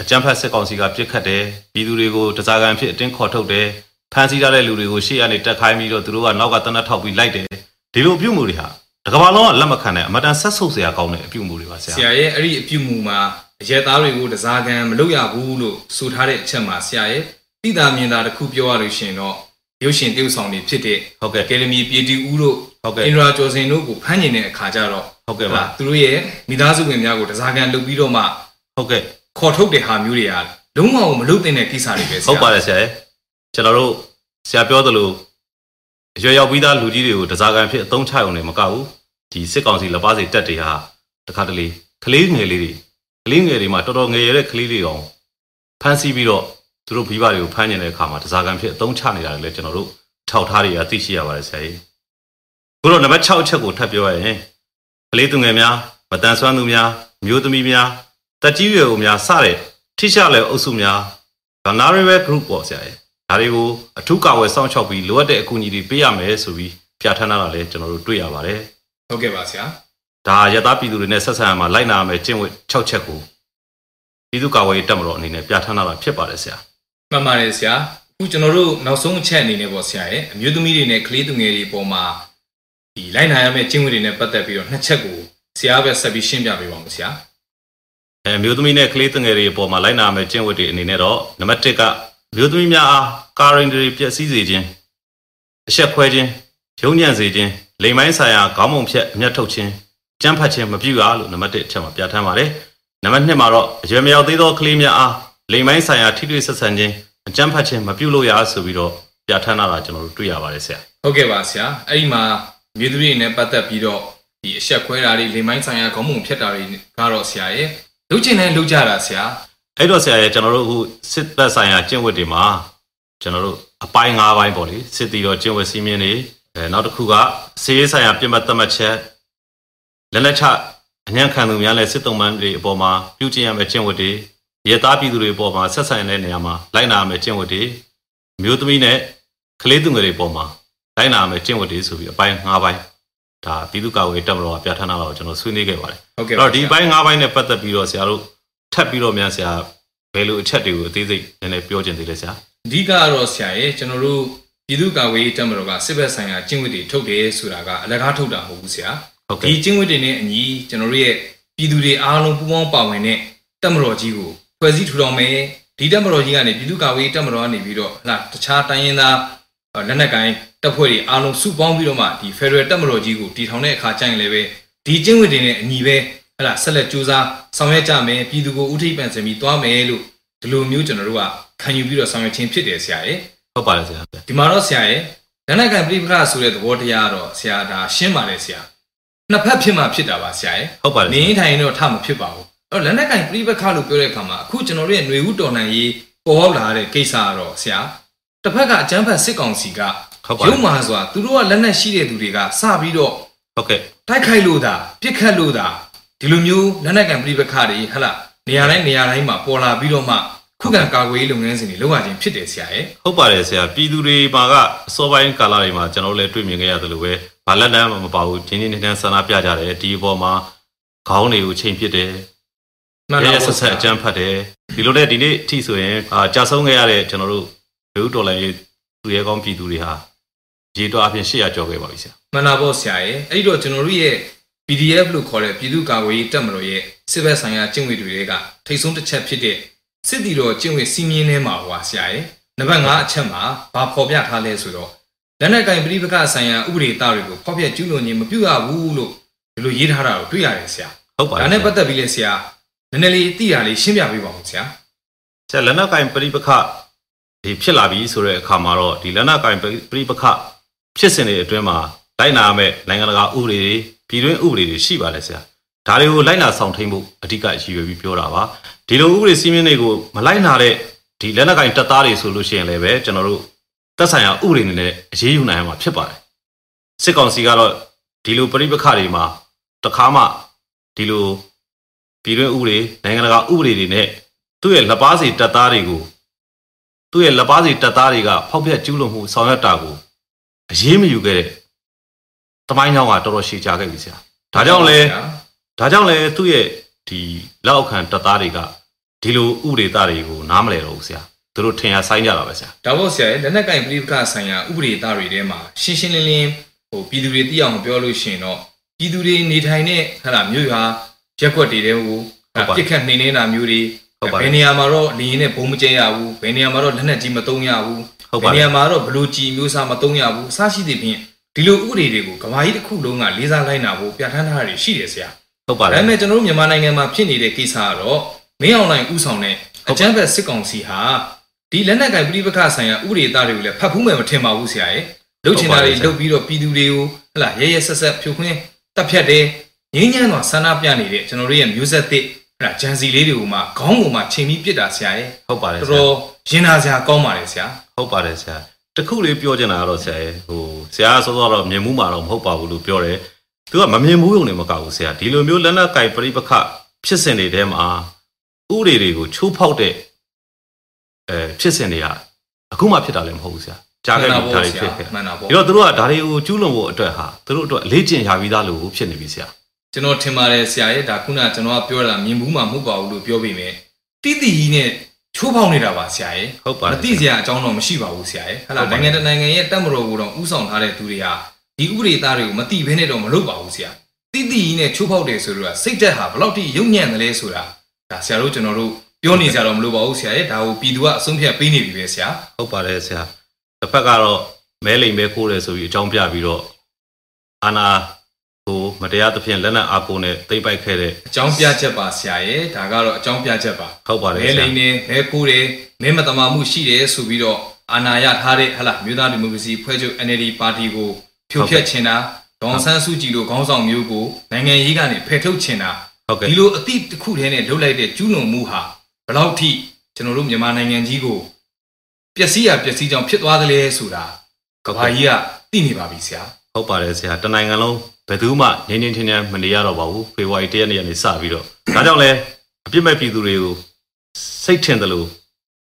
အကြမ်းဖက်စစ်ကောင်စီကပြစ်ခတ်တယ်ပြည်သူတွေကိုတစားကန်အဖြစ်အတင်းခေါ်ထုတ်တယ်ဖမ်းဆီးထားတဲ့လူတွေကိုရှေ့ကနေတက်ခိုင်းပြီးတော့သူတို့ကနောက်ကတနက်ထောက်ပြီးလိုက်တယ်ဒီလိုအပြုမှုတွေဟာ တကမ္ဘာလုံးကလက်မခံတဲ့အမတန်ဆက်ဆုပ်စရာကောင်းတဲ့အပြုမှုတွေပါဆရာဆရာရဲ့အဲ့ဒီအပြုမှုမှာအရက်သားတွေကိုတစားကန်မလုပ်ရဘူးလို့ဆိုထားတဲ့အချက်မှာဆရာရဲ့တိတာမြင်တာတစ်ခုပြောရလို့ရှိရင်တော့ရုပ်ရှင်တရုပ်ဆောင်တွေဖြစ်တဲ့ဟုတ်ကဲ့ကယ်လမီပြည်တီဦးတို့ဟုတ်ကဲ့အင်ဒရာကျော်စင်တို့ကိုဖမ်းကျင်တဲ့အခါကျတော့ဟုတ်ကဲ့ဟုတ်ပါလားသူတို့ရဲ့မိသားစုဝင်များကိုတစားကန်လုပ်ပြီးတော့မှဟုတ်ကဲ့ခေါ်ထုတ်တဲ့ဟာမျိုးတွေကလုံးဝမလုပ်သင့်တဲ့ကိစ္စတွေပဲဆရာဟုတ်ပါတယ်ဆရာရေကျွန်တော်တို့ဆရာပြောသလို အရွယ်ရောက်ပြီးသားလူကြီးတွေကိုတစားကန်ဖြစ်အသုံးချရုံနဲ့မကဘူးဒီစစ်ကောင်စီလက်ပါစီတက်တွေဟာတခါတလေကလေးငယ်လေးတွေကလေးငယ်တွေမှာတော်တော်ငယ်ရတဲ့ကလေးတွေအောင်ဖမ်းဆီးပြီးတော့သူတို့မိဘတွေကိုဖမ်းကျင်တဲ့အခါမှာတစားကန်ဖြစ်အသုံးချနေတာတွေလည်းကျွန်တော်တို့ထောက်ထားတွေကသိရှိရပါတယ်ဆရာကြီးခုတော့နံပါတ်6အချက်ကိုထပ်ပြောရရင်ကလေးသူငယ်များမတန်ဆွမ်းသူများမျိုးသမီးများတက်ကြီးရွယ်အိုများစတဲ့ထိရှလည်းအုပ်စုများ vulnerable group ပေါ့ဆရာရဲ့ ဒါတွေကိုအထူးကာဝယ်စောင့်ရှောက်ပြီးလိုအပ်တဲ့အကူအညီတွေပေးရမယ်ဆိုပြီးပြဋ္ဌာန်းတာလည်းကျွန်တော်တို့တွေ့ရပါတယ်ဟုတ်ကဲ့ပါဆရာဒါရသပြည်သူတွေနဲ့ဆက်ဆံရမှာလိုက်နာရမယ်ကျင့်ဝတ်6ချက်ကိုပြည်သူ့ကာဝယ်ရေးတပ်မတော်အနေနဲ့ပြဋ္ဌာန်းတာဖြစ်ပါတယ်ဆရာမှန်ပါတယ်ဆရာအခုကျွန်တော်တို့နောက်ဆုံးအချက်အနေနဲ့ပေါ့ဆရာရဲ့အမျိုးသမီးတွေနဲ့ကလေးသူငယ်တွေပေါ်မှာဒီလိုက်နိုင်ရမယ့်ကျင့်ဝတ်တွေနဲ့ပတ်သက်ပြီးတော့နှစ်ချက်ကိုဆရာပဲဆက်ပြီးရှင်းပြပေးပါဦးဆရာအဲမျိုးသမီးနဲ့ကလေးငယ်တွေအပေါ်မှာလိုက်နာရမယ်ကျင့်ဝတ်တွေအနေနဲ့တော့နံပါတ်1က မျိုးသမီးများအားကာရင်တွေပျက်စီးစေခြင်းအဆက်ခွဲခြင်းရုံညံ့စေခြင်းလိမ်မိုင်းဆိုင်ရာခေါင်းမုံဖြတ်အမျက်ထုတ်ခြင်းကြမ်းဖက်ခြင်းမပြုရလို့နံပါတ်1အချက်မှာပြဋ္ဌာန်းပါတယ်နံပါတ်2မှာတော့အရွယ်မရောက်သေးသောကလေးများအားလိမ်မိုင်းဆိုင်ရာထိတွေ့ဆက်ဆံခြင်းအကြမ်းဖက်ခြင်းမပြုလို့ရဆိုပြီးတော့ပြဋ္ဌာန်းတာကျွန်တော်တို့တွေ့ရပါတယ်ဆရာဟုတ်ကဲ့ပါဆရာအဲ့ဒီမှာအမျိုးသမီးတွေနဲ့ပတ်သက်ပြီးတော့ဒီအဆက်ခွဲတာတွေလိမ်မိုင်းဆိုင်ရာခေါင်းပုံဖြတ်တာတွေကတော့ဆရာရဲ့လုပ်ချင်တဲ့လုပ်ကြတာဆရာ အဲ့တော့ဆရာရဲ့ကျွန်တော်တို့အခုစစ်သက်ဆိုင်ရာကျင့်ဝတ်တွေမှာကျွန်တော်တို့အပိုင်း၅ပိုင်းပေါ့လေစစ်တီတော်ကျင့်ဝတ်စည်းမျဉ်းတွေအဲနောက်တစ်ခုကစီးရေးဆိုင်ရာပြစ်မှတ်သတ်မှတ်ချက်လက်လက်ချအညံ့ခံသူများနဲ့စစ်တုံးပန်းတွေအပေါ်မှာပြုကျင့်ရမယ့်ကျင့်ဝတ်တွေရဲသားပြည်သူတွေအပေါ်မှာဆက်ဆံတဲ့နေရာမှာလိုက်နာရမယ့်ကျင့်ဝတ်တွေမျိုးသမီးနဲ့ကလေးသူငယ်တွေအပေါ်မှာလိုက်နာရမယ့်ကျင့်ဝတ်တွေဆိုပြီးအပိုင်း၅ပိုင်းဒါပြည်သူ့ကာကွယ်ရေးတပ်မတော်ကပြဋ္ဌာန်းတာတော့ကျွန်တော်ဆွေးနွေးခဲ့ပါတယ်ဟုတ်ကဲ့အဲ့တော့ဒီဘိုင်း၅ဘိုင်းနဲ့ပတ်သက်ပြီးတော့ဆရာတို့ ထပ်ပြီးတော့များဆရာဘယ်လိုအချက်တွေကိုအသေးစိတ်နည်းနည်းပြောချင်သေးလဲဆရာအဓိကကတော့ဆရာရဲ့ကျွန်တော်တို့ပြည်သူ့ကာကွယ်ရေးတပ်မတော်ကစစ်ဘက်ဆိုင်ရာကျင့်ဝတ်တွေထုတ်တယ်ဆိုတာကအလကားထုတ်တာမဟုတ်ဘူးဆရာဟုတ်ဒီကဲ့ကျင့်ဝတ်တွေနဲ့အညီကျွန်တော်တို့ရဲ့ပြည်သူတွေအားလုံးပူးပေါင်းပါဝင်တဲ့တပ်မတော်ကြီးကိုဖွဲ့စည်းထူထောင်မယ်ဒဒီတက်မတော်ကြီးကနေပြည်သူ့ကာကွယ်ရေးတက်မတော်ကနေပြီးတော့ဟလာတခြားတိုင်းရင်းသားလက်နက်ကိုင်တပ်ဖွဲ့တွေအားလုံးစုပေါင်းပြီးတော့မှဒီ Federal တက်မတော်ကြီးကိုတည်ထောင်တဲ့အခါကျရင်လည်းပဲဒီကျင့်ဝတ်တွေနဲ့အညီပဲ ဟလာဆက်လက်ကြိုးစားဆောင်ရွက်ကြမယ်ပြည်သူကိုဥထိပ်ပန်စင်ပြီးသွားမယ်လို့ဒီလိုမျိုးကျွန်တော်တို့ကခံယူပြီးတော့ဆောင်ရွက်ခြင်းဖြစ်တယ်ဆရာရဲ့ဟုတ်ပါတယ်ဆရာဒီမှာတော့ဆရာရဲ့လက်နက်ကန်ပြိပခဆိုတဲ့သဘောတရားတော့ဆရာဒါရှင်းပါတယ်ဆရာနှစ်ဖက်ဖြစ်မှဖြစ်တာပါဆရာရဲ့ဟုတ်ပါတယ်နေရင်ထိုင်ရင်တော့ထမဖြစ်ပါဘူးအဲ့တော့လက်နက်ကန်ပြိပခလို့ပြောတဲ့အခါမှာအခုကျွန်တော်တို့ရဲ့ຫນွေဦးတော်နိုင်ရေးပေါ်လာတဲ့ကိစ္စကတော့ဆရာတစ်ဖက်ကအကြမ်းဖက်စစ်ကောင်စီကဟုတ်ပါရုံမာစွာသူတို့ကလက်နက်ရှိတဲ့သူတွေကစပြီးတော့ဟုတ်ကဲ့တိုက်ခိုက်လို့သာပြစ်ခတ်လို့သာ ဒီလိုမျိုးလက်နက်ကန်ပြိပခတွေဟဟလာနေရာတိုင်းနေရာတိုင်းမှာပေါ်လာပြီးတော့မှခုခံကာကွယ်ရေးလုပ်ငန်းစဉ်တွေလုပ်ရခြင်းဖြစ်တယ်ဆရာရဲ့ဟုတ်ပါတယ်ဆရာပြည်သူတွေမှာကအစောပိုင်းကာလတွေမှာကျွန်တော်တို့လည်းတွေ့မြင်ခဲ့ရသလိုပဲဘာလက်နက်မှမပါဘူးဂျင်းဂျင်းနဲ့ဆန္ဒပြကြတယ်ဒီအပေါ်မှာခေါင်းတွေကိုချိန်ပစ်တယ်မှန်ရဲပါရဲပါဆက်ဆက်အကြမ်းဖတ်တယ်ဒီလိုနဲ့ဒီနေ့အထိဆိုရင်အာကြာဆုံးခဲ့ရတဲ့ကျွန်တော်တို့လူတော်လိုင်းသူရဲကောင်းပြည်သူတွေဟာရေတော့အပြင်800ကျော်ခဲ့ပါပြီဆရာမှန်ပါပေါ့ဆရာရဲ့အဲ့ဒီတော့ကျွန်တော်တို့ရဲ့ PDF လို့ခေါ်တဲ့ပြည်သူ့ကာကွယ်ရေးတပ်မတော်ရဲ့စစ်ဘက်ဆိုင်ရာကျင့်ဝတ်တွေကထိတ်ဆုံးတစ်ချက်ဖြစ်တဲ့စစ်တီတော်ကျင့်ဝတ်စီမင်းထဲမှာဟွာဆရာရဲ့နံပါတ်5အချက်မှာဘာဖော်ပြထားလဲဆိုတော့လက်နက်ကင်ပြိပကဆိုင်ရာဥပဒေသားတွေကိုဖောက်ပြကျူးလွန်ခြင်းမပြုရဘူးလို့ဒီလိုရေးထားတာကိုတွေ့ရတယ်ဆရာဟုတ်ပါတဒါယ်နဲ့ပတ်သက်ပြီးလဲဆရာနည်းနည်းလေးသိရလေးရှင်းပြပေးပါဦးဆရာဆရာလက်နက်ကင်ပြိပခဒီဖြစ်လာပြီဆိုတဲ့အခါမှာတော့ဒီလက်နက်ကင်ပြိပခဖြစ်စဉ်တွေအတွင်းမှာလိုက်နာရမယ့်နိုင်ငံတကာဥပဒေတွေ ပြည်တွင်းဥပဒေတွေရှိပါတယ်ဆရာဒါတွေကိုလိုက်နာဆောင်ထိန်ဖို့အဓိကရည်ရွယ်ပြီးပြောတာပါဒီလိုဥပဒေစည်းမျဉ်းတွေကိုမလိုက်နာတဲ့ဒီလက်နက်ကင်တပ်သားတွေဆိုလို့ရှိရင်လည်းပဲကျွန်တော်တို့သက်ဆိုင်ရာဥပဒေတွေနဲ့အရေးယူနိုင်မှာဖြစ်ပါတယ်စစ်ကောင်စီကတော့ဒီလိုပြိပခတွေမှာတခါမှဒီလိုပြည်တွင်းဥပဒေနိုင်ငံတကာဥပဒေတွေနဲ့သူ့ရဲ့လက်ပါစီတပ်သားတွေကိုသူ့ရဲ့လက်ပါစီတပ်သားတွေကဖောက်ဖျက်ကျူးလွန်မှုဆောင်ရွက်တာကိုအရေးမယူခဲ့တဲ့ တမိုင်းကြောင်ကတော်တော်ရှည်ကြခဲ့ပြီဆရာဒါကြောင့်လဲဒါကြောင့်လဲသူ့ရဲ့ဒီလက်အောက်ခံတပ်သားတွေကဒီလိုဥပဒေသားတွေကိုနားမလဲတော့ဘူးဆရာသူတို့ထင်ရဆိုင်ကြတာပဲဆရာဒါပေါ့ဆရာရဲ့လက်နက်ကင်ပြိပကဆိုင်ရာဥပဒေသားတွေထဲမှာရှင်းရှင်းလင်းလင်းဟိုပြည်သူတွေသိအောင်ပြောလို့ရှိရင်တော့ပြည်သူတွေနေထိုင်တဲ့ဟလာမြို့ရွာရက်ွက်တွေတဲကိုပြစ်ခတ်နှိမ်နေတာမျိုးတွေဘယ်နေရာမှာတော့လေရင်နဲ့ဘုံမကျဲရဘူးဘယ်နေရာမှာတော့လက်နက်ကြီးမသုံးရဘူးဟုတ်ဘပါယ်တနေယ်ရာမှာတော့ဘလူကြီးမျိုးစားမသုံးရဘူးအစရှိသဖြင့် ဒီလိုဥပဒေတွေကိုကဘာကြီးတစ်ခုလုံးကလေးစားလိုက်နာဖို့ပြဋ္ဌာန်းထားတာရှိတယ်ဆရာဟုတ်ပါတဒါယ်ပေမဲ့ကျွန်တော်တို့မြန်မာနိုင်ငံမှာဖြစ်နေတဲ့ကိစ္စကတော့မင်းအောင်လှိုင်ဥဆောင်တဲ့အကြမ်းဖက်စစ်ကောင်စီဟာဒီလက်နက်ကင်ပြိပခဆိုင်ရာဥပဒေသားတွေကိုလည်းဖတ်ဖူးမယ်မထင်ပါဘူးဆရာရဲ့လှုပ်ချင်တာတွေလှုပ်ပြီးတော့ပြည်သူတွေကိုဟလာရဲရဲဆက်ဆက်ဖြိုခွင်းတပ်ဖြတ်တယ်ငင်းညမ်းသွားဆန္ဒပြနေတဲ့ကျွန်တော်တို့ရဲ့မျိုးဆက်သစ်ဟလာဂျန်စီလေးတွေကိုမှခေါင်းပေါ်မှာချိန်ပြီးပြစ်တာဆရာရဲ့ဟုတ်ပါတယ်တော်ဆရာတော်ရင်နာစရာကောင်းပါတယ်ဆရာဟုတ်ပါတယ်ဆရာ တခုလေးပြောချင်တာကတော့ဆရာရဲ့ဟိုဆရာကစောစောတော့မြင်မှုမှာတော့မဟုတ်ပါဘူးလို့ပြောတယ်သူကမမြင်မှုုံနဲ့မကဘူးဆရာဒီလိုမျိုးလက်နက်ကင်ပြိပခဖြစ်စဉ်တွေထဲမှာဥပဒေတွေကိုချိုးဖောက်တဲ့အဲဖြစ်စဉ်တွေကအခုမှဖြစ်တာလည်းမဟုတ်ဘူးဆရာကြားခဲ့ပြီးဒါတွေဖြစ်ခဲ့မှန်တာပေါ့ဒီတော့သူတို့ကဒါတွေကိုကျူးလွန်ဖို့အတွက်ဟာသူတို့အတွက်အလေးကျင့်ရပြီးသားလို့ဖြစ်နေပြီဆရာကျွန်တော်ထင်ပါတယ်ဆရာရဲ့ဒါခုနကကျွန်တော်ကပြောတာမြင်ဘူးမှမဟုတ်ပါဘူးလို့ပြောပြီးမြဲတိတိကြီးနဲ့ ချိုးဖောက်နေတာပါဆရာရဲ့ဟုတ်ပါတမယ်သိစရာအကြောင်းတော့မရှိပါဘူးဆရာရဲ့ဟဲ့လားဟုတ်ပါနိုင်ငံတစ်နိုင်ငံရဲ့တပ်မတော်ကိုတော့ဥဆောင်ထားတဲ့သူတွေဟာဒီဥပဒေသားတွေကိုမသိဘဲနဲ့တော့မလုပ်ပါဘူးဆရာတိတိကြီးနဲ့ချိုးဖောက်တယ်ဆိုတော့စိတ်သက်ဟာဘယ်လောက်ထိရုံညံ့တယ်လဲဆိုတာဒါဆရာတို့ကျွန်တော်တို့ပြောနေကြတော့မလို့ပါဘူးဆရာရဲ့ဒါကိုပြည်သူကအဆုံးဖြတ်ပေးနေပြီပဲဆရာဟုတ်ပါတယ်ဆရာတစ်ဖက်ကတော့မဲလိမ်မဲခိုးတယ်ဆိုပြီးအကြောင်းပြပြီးတော့အာနာကို မတရားသဖြင့်လက်နက်အားကိုနဲ့သိမ့်ပိုက်ခဲ့တဲ့အကြောင်းပြချက်ပါဆရာရဲ့ဒါကတော့အကြောင်းပြချက်ပါဟုတ်ပါတယ်မဲဆရာလိန်နေမဲကိုးတယ်မဲမတမာမှုရှိတယ်ဆိုပြီးတော့အာဏာရထားတဲ့ဟလာမြို့သားဒီမိုကရေစီဖွဲ့ချုပ် NLD ပါတီကိုဖြိုဖျက်ချင်တာဒေါန်ဆန်းစုကြည်လိုခေါင်းဆောင်မျိုးကိုနိုင်ငံရေးကနေဖယ်ထုတ်ချင်တာဟုတ်ကဲ့ဒီလိုအသည့်တစ်ခုတည်းနဲ့လှုပ်လိုက်တဲ့ကျူးလွန်မှုဟာဘယ်လောက်ထိကျွန်တော်တို့မြန်မာနိုင်ငံကြီးကိုပျက်စီးရပျက်စီးကြောင်ဖြစ်သွားသလဲဆိုတာကဘာကြီးကသိနေပါပြီဆရာဟုတ်ပါတယ်ဆရာတနိုင်ငံလုံးဘယ်သူမှငင်းငင်းချင်းချင်းမနေရတော့ပါဘူးဖေဖော်ဝါရီ၁ရက်နေ့ကနေစပြီးတော့ဒါကြောင့်လဲအပြစ်မဲ့ပြည်သူတွေကိုစိတ်ထင်တယ်လို့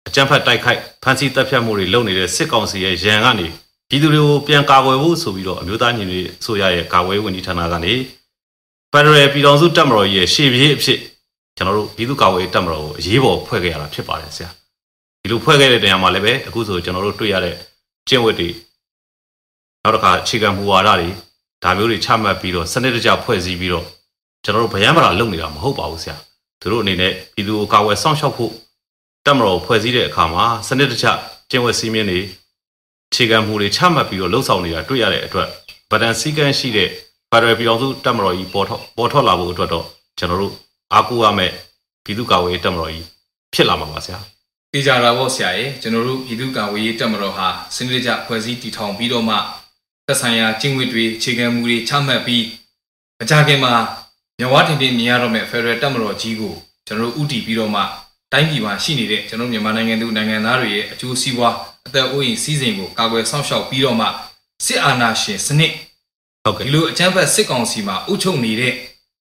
အကြမ်းဖက်တိုက်ခိုက်ဖမ်းဆီးတပ်ဖြတ်မှုတွေလုပ်နေတဲ့စစ်ကောင်စီရဲ့ရန်ကနေပြည်သူတွေကိုပြန်ကာကွယ်ဖို့ဆိုပြီးတော့အမျိုးသားညီညွတ်ရေးအစိုးရရဲ့ကာကွယ်ရေးဝန်ကြီးဌာနကနေဖက်ဒရယ်ပြည်တော်စုတပ်မတော်ရဲ့ရှေ့ပြေးအဖြစ်ကျွန်တော်တို့ပြည်သူ့ကာကွယ်ရေးတပ်မတော်ကိုအရေးပေါ်ဖွဲ့ခဲ့ရတာဖြစ်ပါတယ်ဆရာဒီလိုဖွဲ့ခဲ့တဲ့နေရာမှာလည်းပဲအခုဆိုကျွန်တော်တို့တွေ့ရတဲ့ကျင့်ဝတ်တွေနောက်တစ်ခါအခြေခံမူဝါဒတွေ ဒါမျိုးတွေချမှတ်ပြီးတော့စနစ်တကျဖွဲ့စည်းပြီးတော့ကျွန်တော်တို့ဗယံမလာလုပ်နေတာမဟုတ်ပါဘူးဆရာသူတို့အနေနဲ့ပြည်သူကိုကာဝယ်စောင့်ရှောက်ဖို့တတက်မတော်ကိုဖွဲ့စည်းတဲ့အခါမှာစနစ်တကျကျင့်ဝတ်စည်းမျဉ်းတွေခြေခံမှုတွေချမှတ်ပြီးတော့လှုပ်ဆောင်နေတာတွေ့ရတဲ့အတွက်ဗဒန်စည်းကမ်းရှိတဲ့ဖက်ဒရယ်ပြည်အောင်စုတက်မတော်ကြီးပေါ်ထွက်ပေါ်ထွက်လာဖို့အတွက်တော့ကျွန်တော်တို့အားကိုးရမယ့်ပြည်သူ့ကာကွယ်ရေးတက်မတော်ကြီးဖြစ်လာမှာပါဆရာသိကြတာပေါ့ဆရာရေကျွန်တော်တို့ပြည်သူ့ကာကွယ်ရေးတပ်မတော်ဟာစနစ်တကျဖွဲ့စည်းတည်ထောင်ပြီးတော့မှ သက်ဆိုင်ရာကျင့်ဝတ်တွေအခြေခံမူတွေချမှတ်ပြီးအကြခင်မှာမြဝတင်တင်မြင်ရတော့မဲ့ Federal တပ်မတော်ကြီးကိုကျွန်တော်တို့ဥတီပြီးတော့မှတိုင်းပြည်မှာရှိနေတဲ့ကျွန်တော်မြန်မာနိုင်ငံသူနိုင်ငံသားတွေရဲ့အကျိုးစီးပွားအသက်အိုးအိမ်စီးစိမ်ကိုကာကွယ်ဆောင်ရှောက်ပြီးတော့မှစစ်အာဏာရှင်စနစ်ဟုတ်ကဲ့ဒီလိုအကြမ်းဖက်စစ်ကောင်စီမှာအုပ်ချုပ်နေတဲ့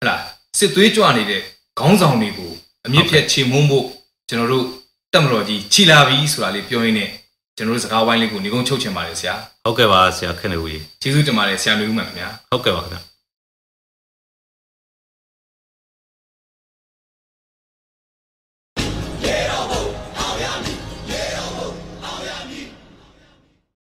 ဟလာစစ်သွေးကြွနေတဲ့ခေါင်းဆောင်တွေကိုအမြင့်ဖြတ်ချေမုန်းဖို့ကျွန်တော်တို့တက်မတော်ကြီးခြိလာပြီဆိုတာလေးပြောရင်းနဲ့ ကျွန်တော်တို့စကားဝိုင်းလေးကိုညီကုန်းချုပ်ချင်ပါတယ်ဆရာဟုတ်ကဲ့ပါဆရာခင်ဗျဦးကြီးကျေးဇူးတင်ပါတယ်ဆရာလူဦးမှန်ခင်ဗျာဟုတ်ကဲ့ပါခင်ဗျ